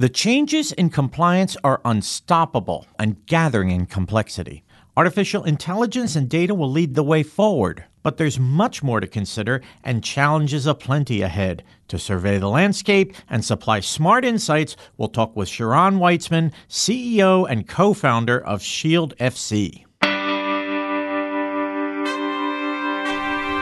The changes in compliance are unstoppable and gathering in complexity. Artificial intelligence and data will lead the way forward, but there's much more to consider and challenges aplenty ahead. To survey the landscape and supply smart insights, we'll talk with Sharon Weitzman, CEO and co founder of Shield FC.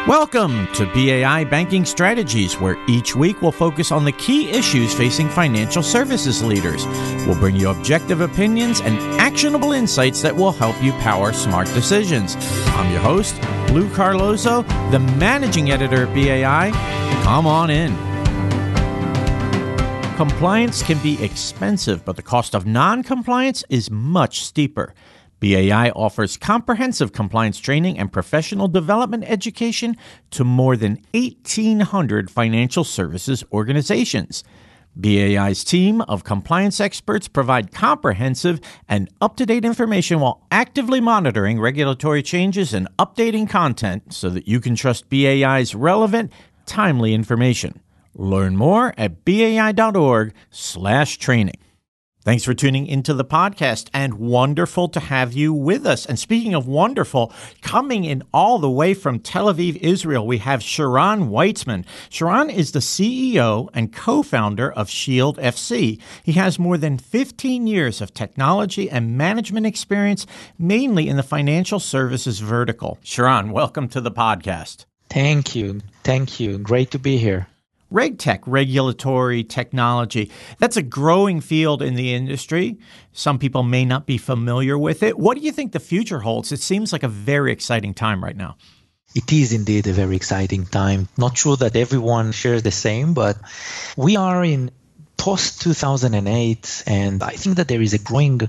Welcome to BAI Banking Strategies, where each week we'll focus on the key issues facing financial services leaders. We'll bring you objective opinions and actionable insights that will help you power smart decisions. I'm your host, Lou Carlozo, the managing editor at BAI. Come on in. Compliance can be expensive, but the cost of non compliance is much steeper. BAI offers comprehensive compliance training and professional development education to more than 1,800 financial services organizations. BAI's team of compliance experts provide comprehensive and up to date information while actively monitoring regulatory changes and updating content so that you can trust BAI's relevant, timely information. Learn more at bai.org/training. Thanks for tuning into the podcast and wonderful to have you with us. And speaking of wonderful, coming in all the way from Tel Aviv, Israel, we have Sharon Weitzman. Sharon is the CEO and co-founder of Shield FC. He has more than 15 years of technology and management experience, mainly in the financial services vertical. Sharon, welcome to the podcast. Thank you. Thank you. Great to be here. RegTech, regulatory technology. That's a growing field in the industry. Some people may not be familiar with it. What do you think the future holds? It seems like a very exciting time right now. It is indeed a very exciting time. Not sure that everyone shares the same, but we are in post 2008, and I think that there is a growing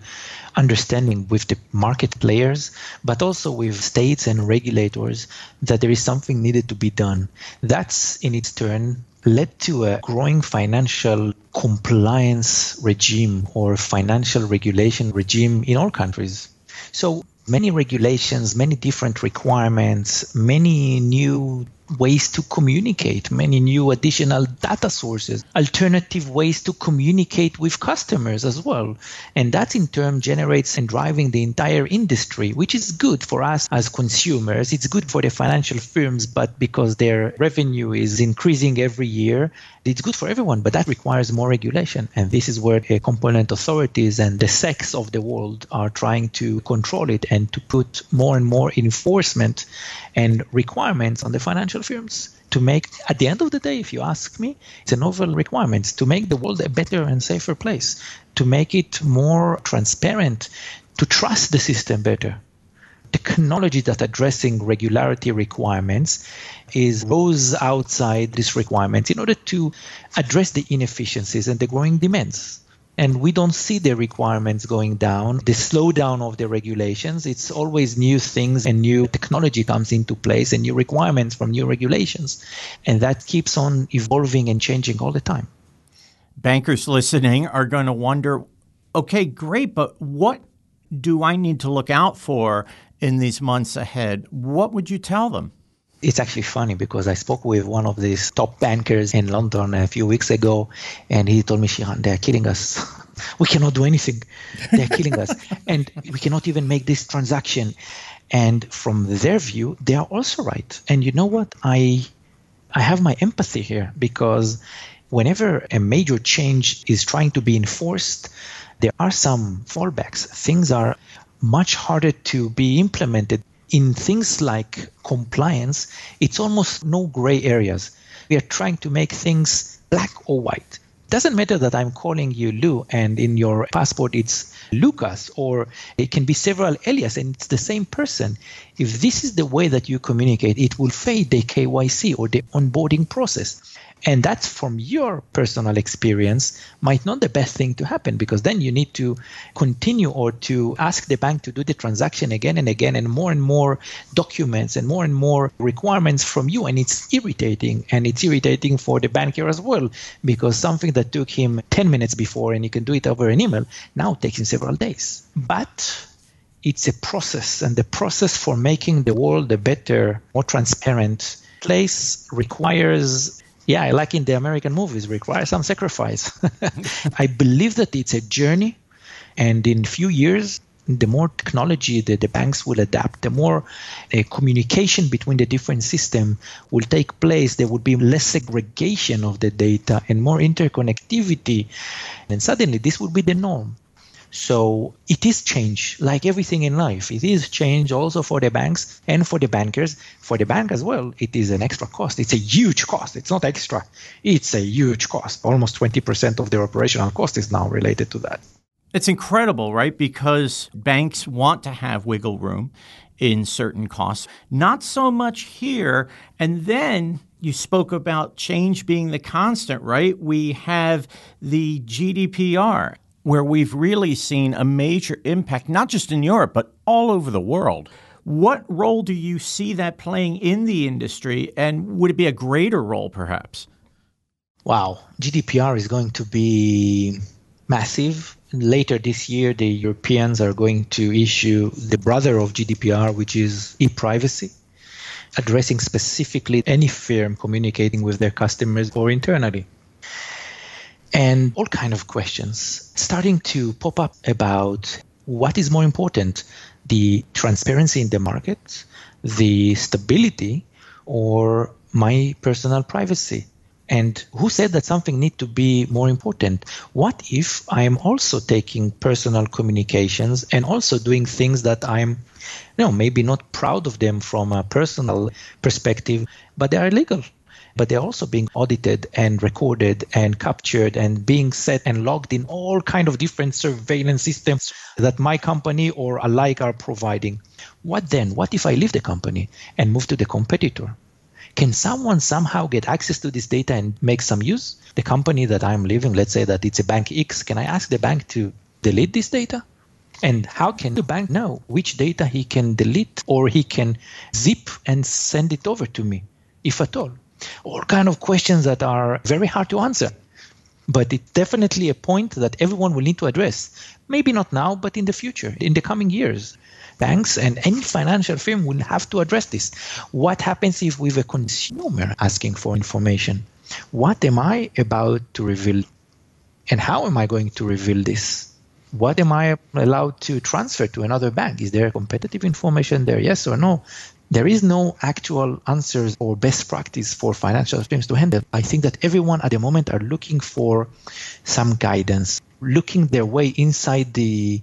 understanding with the market players, but also with states and regulators that there is something needed to be done. That's in its turn led to a growing financial compliance regime or financial regulation regime in all countries. So many regulations, many different requirements, many new ways to communicate, many new additional data sources, alternative ways to communicate with customers as well. And that in turn generates and driving the entire industry, which is good for us as consumers. It's good for the financial firms, but because their revenue is increasing every year, it's good for everyone, but that requires more regulation. And this is where the competent authorities and the SECs of the world are trying to control it and to put more and more enforcement and requirements on the financial firms to make, at the end of the day, if you ask me, it's a novel requirement to make the world a better and safer place, to make it more transparent, to trust the system better. Technology that addressing regularity requirements is goes outside these requirements in order to address the inefficiencies and the growing demands and we don't see the requirements going down. The slowdown of the regulations, it's always new things and new technology comes into place and new requirements from new regulations. And that keeps on evolving and changing all the time. Bankers listening are going to wonder okay, great, but what do I need to look out for in these months ahead? What would you tell them? It's actually funny because I spoke with one of these top bankers in London a few weeks ago, and he told me, Shiran, they're killing us. we cannot do anything. They're killing us. And we cannot even make this transaction. And from their view, they are also right. And you know what? I I have my empathy here because whenever a major change is trying to be enforced, there are some fallbacks. Things are much harder to be implemented in things like compliance, it's almost no gray areas. We are trying to make things black or white. Doesn't matter that I'm calling you Lou and in your passport it's Lucas, or it can be several alias and it's the same person. If this is the way that you communicate, it will fade the KYC or the onboarding process. And that's from your personal experience might not the best thing to happen because then you need to continue or to ask the bank to do the transaction again and again and more and more documents and more and more requirements from you. And it's irritating and it's irritating for the banker as well because something that took him 10 minutes before and he can do it over an email now takes him several days. But it's a process and the process for making the world a better, more transparent place requires Yeah, like in the American movies, require some sacrifice. I believe that it's a journey, and in few years, the more technology that the banks will adapt, the more uh, communication between the different systems will take place. There will be less segregation of the data and more interconnectivity. And suddenly, this will be the norm. So it is change, like everything in life. It is change also for the banks and for the bankers. For the bank as well, it is an extra cost. It's a huge cost. It's not extra. It's a huge cost. Almost 20% of their operational cost is now related to that. It's incredible, right? Because banks want to have wiggle room in certain costs. Not so much here. And then you spoke about change being the constant, right? We have the GDPR where we've really seen a major impact, not just in Europe, but all over the world. What role do you see that playing in the industry, and would it be a greater role perhaps? Wow, GDPR is going to be massive. Later this year, the Europeans are going to issue the brother of GDPR, which is e privacy, addressing specifically any firm communicating with their customers or internally and all kind of questions starting to pop up about what is more important the transparency in the market the stability or my personal privacy? And who said that something need to be more important? What if i am also taking personal communications and also doing things that i'm you know maybe not proud of them from a personal perspective but they are illegal but they're also being audited and recorded and captured and being set and logged in all kind of different surveillance systems that my company or alike are providing. What then? What if I leave the company and move to the competitor? Can someone somehow get access to this data and make some use? The company that I'm leaving, let's say that it's a bank X, can I ask the bank to delete this data? And how can the bank know which data he can delete or he can zip and send it over to me, if at all? All kind of questions that are very hard to answer. But it's definitely a point that everyone will need to address. Maybe not now, but in the future, in the coming years. Banks and any financial firm will have to address this. What happens if we have a consumer asking for information? What am I about to reveal? And how am I going to reveal this? What am I allowed to transfer to another bank? Is there competitive information there? Yes or no? There is no actual answers or best practice for financial firms to handle. I think that everyone at the moment are looking for some guidance, looking their way inside the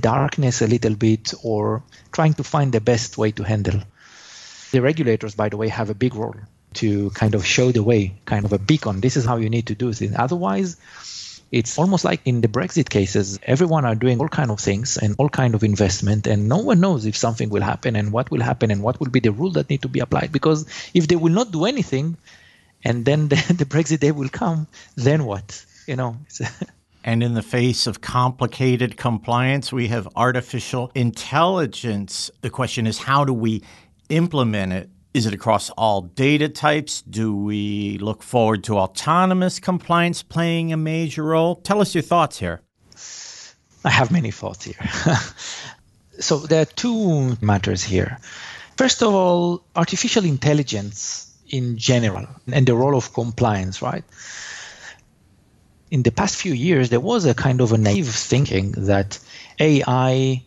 darkness a little bit or trying to find the best way to handle. The regulators, by the way, have a big role to kind of show the way, kind of a beacon. This is how you need to do things. Otherwise, it's almost like in the Brexit cases, everyone are doing all kind of things and all kind of investment, and no one knows if something will happen and what will happen and what will be the rule that need to be applied. Because if they will not do anything, and then the, the Brexit day will come, then what? You know. And in the face of complicated compliance, we have artificial intelligence. The question is, how do we implement it is it across all data types? Do we look forward to autonomous compliance playing a major role? Tell us your thoughts here. I have many thoughts here. so there are two matters here. First of all, artificial intelligence in general and the role of compliance, right? In the past few years, there was a kind of a naive thinking that AI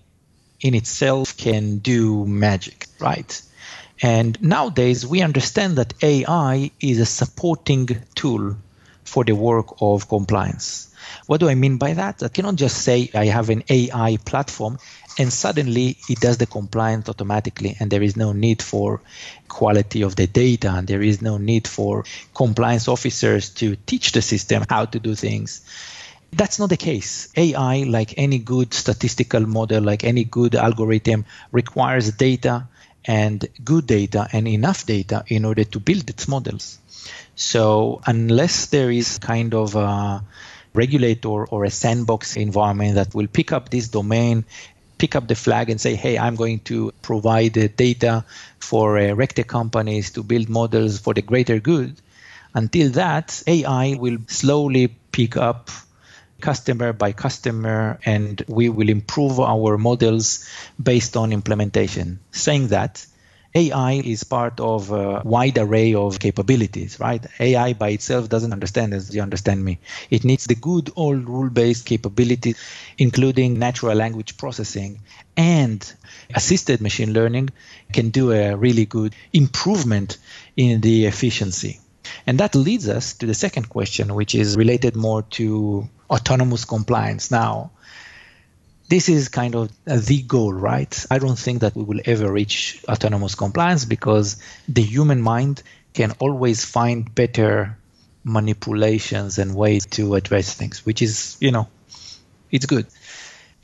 in itself can do magic, right? And nowadays, we understand that AI is a supporting tool for the work of compliance. What do I mean by that? I cannot just say I have an AI platform and suddenly it does the compliance automatically and there is no need for quality of the data and there is no need for compliance officers to teach the system how to do things. That's not the case. AI, like any good statistical model, like any good algorithm, requires data and good data and enough data in order to build its models. So unless there is kind of a regulator or a sandbox environment that will pick up this domain, pick up the flag and say, hey, I'm going to provide data for uh, RegTech companies to build models for the greater good, until that, AI will slowly pick up customer by customer, and we will improve our models based on implementation. Saying that, AI is part of a wide array of capabilities, right? AI by itself doesn't understand as you understand me. It needs the good old rule based capabilities, including natural language processing and assisted machine learning can do a really good improvement in the efficiency. And that leads us to the second question, which is related more to autonomous compliance. Now, this is kind of the goal, right? I don't think that we will ever reach autonomous compliance because the human mind can always find better manipulations and ways to address things, which is, you know, it's good.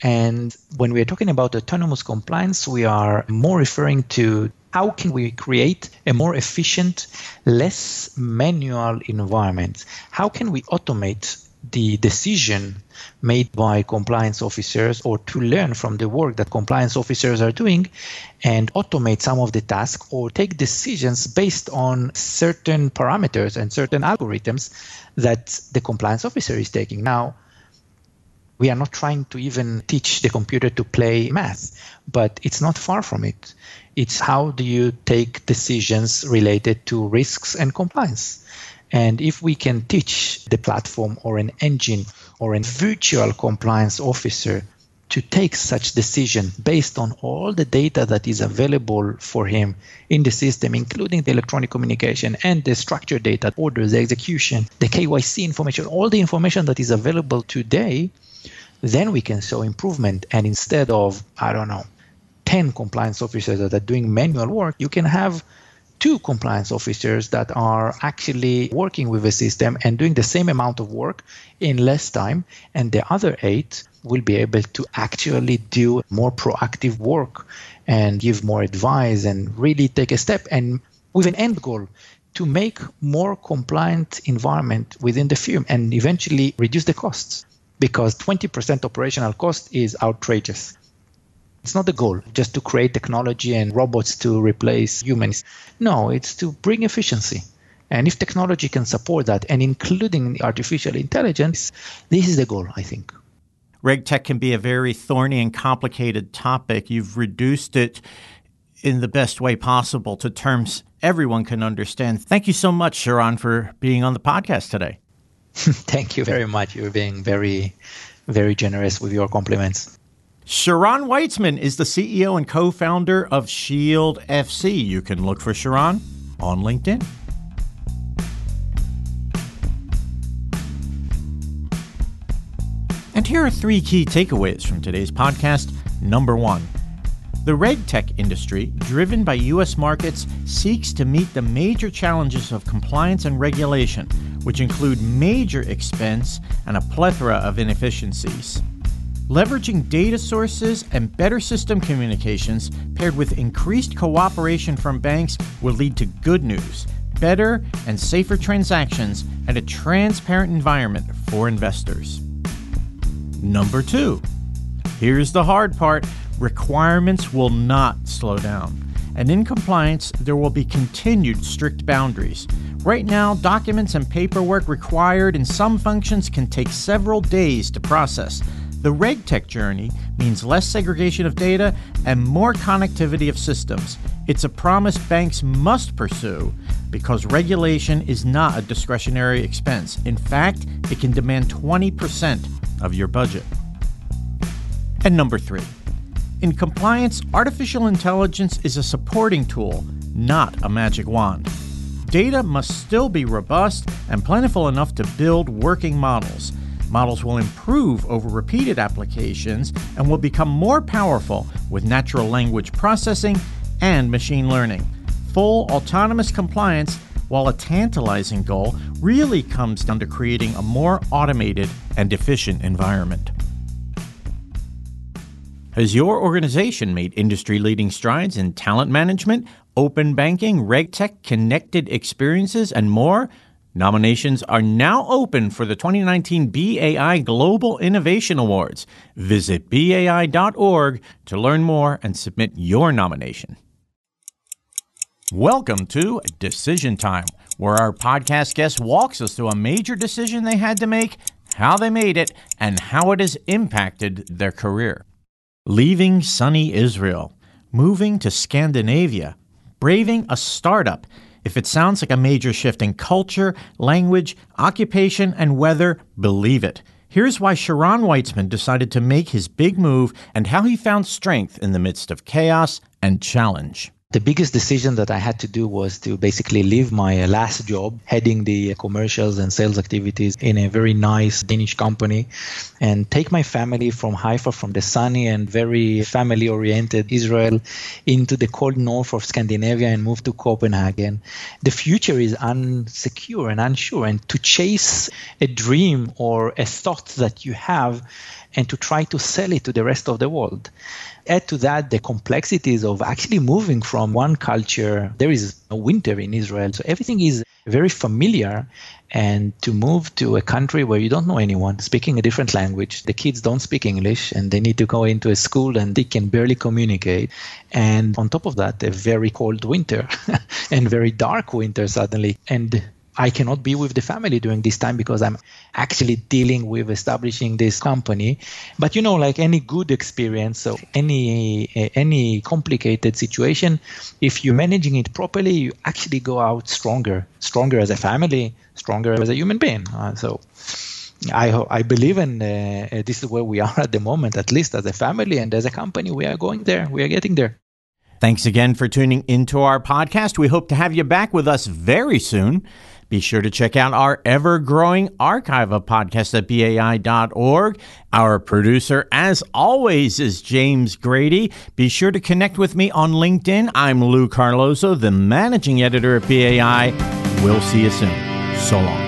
And when we're talking about autonomous compliance, we are more referring to how can we create a more efficient, less manual environment? How can we automate the decision made by compliance officers or to learn from the work that compliance officers are doing and automate some of the tasks or take decisions based on certain parameters and certain algorithms that the compliance officer is taking. Now, we are not trying to even teach the computer to play math, but it's not far from it. It's how do you take decisions related to risks and compliance. And if we can teach the platform or an engine or a virtual compliance officer to take such decision based on all the data that is available for him in the system, including the electronic communication and the structured data, orders, the execution, the KYC information, all the information that is available today, then we can show improvement. And instead of, I don't know, 10 compliance officers that are doing manual work, you can have two compliance officers that are actually working with the system and doing the same amount of work in less time, and the other eight will be able to actually do more proactive work and give more advice and really take a step and with an end goal to make more compliant environment within the firm and eventually reduce the costs because 20% operational cost is outrageous it's not the goal just to create technology and robots to replace humans. No, it's to bring efficiency. And if technology can support that, and including artificial intelligence, this is the goal, I think. RegTech can be a very thorny and complicated topic. You've reduced it in the best way possible to terms everyone can understand. Thank you so much, Sharon, for being on the podcast today. Thank you very much. You're being very, very generous with your compliments. Sharon Weitzman is the CEO and co founder of Shield FC. You can look for Sharon on LinkedIn. And here are three key takeaways from today's podcast. Number one, the RegTech industry, driven by U.S. markets, seeks to meet the major challenges of compliance and regulation, which include major expense and a plethora of inefficiencies. Leveraging data sources and better system communications paired with increased cooperation from banks will lead to good news, better and safer transactions, and a transparent environment for investors. Number two, here's the hard part requirements will not slow down. And in compliance, there will be continued strict boundaries. Right now, documents and paperwork required in some functions can take several days to process the RegTech journey means less segregation of data and more connectivity of systems. It's a promise banks must pursue because regulation is not a discretionary expense. In fact, it can demand 20% of your budget. And number three, in compliance, artificial intelligence is a supporting tool, not a magic wand. Data must still be robust and plentiful enough to build working models. Models will improve over repeated applications and will become more powerful with natural language processing and machine learning. Full autonomous compliance, while a tantalizing goal, really comes down to creating a more automated and efficient environment. Has your organization made industry leading strides in talent management, open banking, RegTech, connected experiences, and more? Nominations are now open for the 2019 BAI Global Innovation Awards. Visit BAI.org to learn more and submit your nomination. Welcome to Decision Time, where our podcast guest walks us through a major decision they had to make, how they made it, and how it has impacted their career. Leaving sunny Israel, moving to Scandinavia, braving a startup. If it sounds like a major shift in culture, language, occupation, and weather, believe it. Here's why Sharon Weitzman decided to make his big move and how he found strength in the midst of chaos and challenge the biggest decision that I had to do was to basically leave my last job, heading the commercials and sales activities in a very nice Danish company, and take my family from Haifa, from the sunny and very family oriented Israel, into the cold north of Scandinavia and move to Copenhagen. The future is unsecure and unsure, and to chase a dream or a thought that you have and to try to sell it to the rest of the world. Add to that the complexities of actually moving from one culture. There is a winter in Israel, so everything is very familiar. And to move to a country where you don't know anyone, speaking a different language, the kids don't speak English and they need to go into a school and they can barely communicate. And on top of that, a very cold winter and very dark winter suddenly. And I cannot be with the family during this time because I'm actually dealing with establishing this company. But you know, like any good experience, so any any complicated situation, if you're managing it properly, you actually go out stronger, stronger as a family, stronger as a human being. Uh, so. I I believe in uh, this is where we are at the moment, at least as a family and as a company. We are going there. We are getting there. Thanks again for tuning into our podcast. We hope to have you back with us very soon. Be sure to check out our ever growing archive of podcasts at BAI.org. Our producer, as always, is James Grady. Be sure to connect with me on LinkedIn. I'm Lou Carlozo, the managing editor at BAI. We'll see you soon. So long.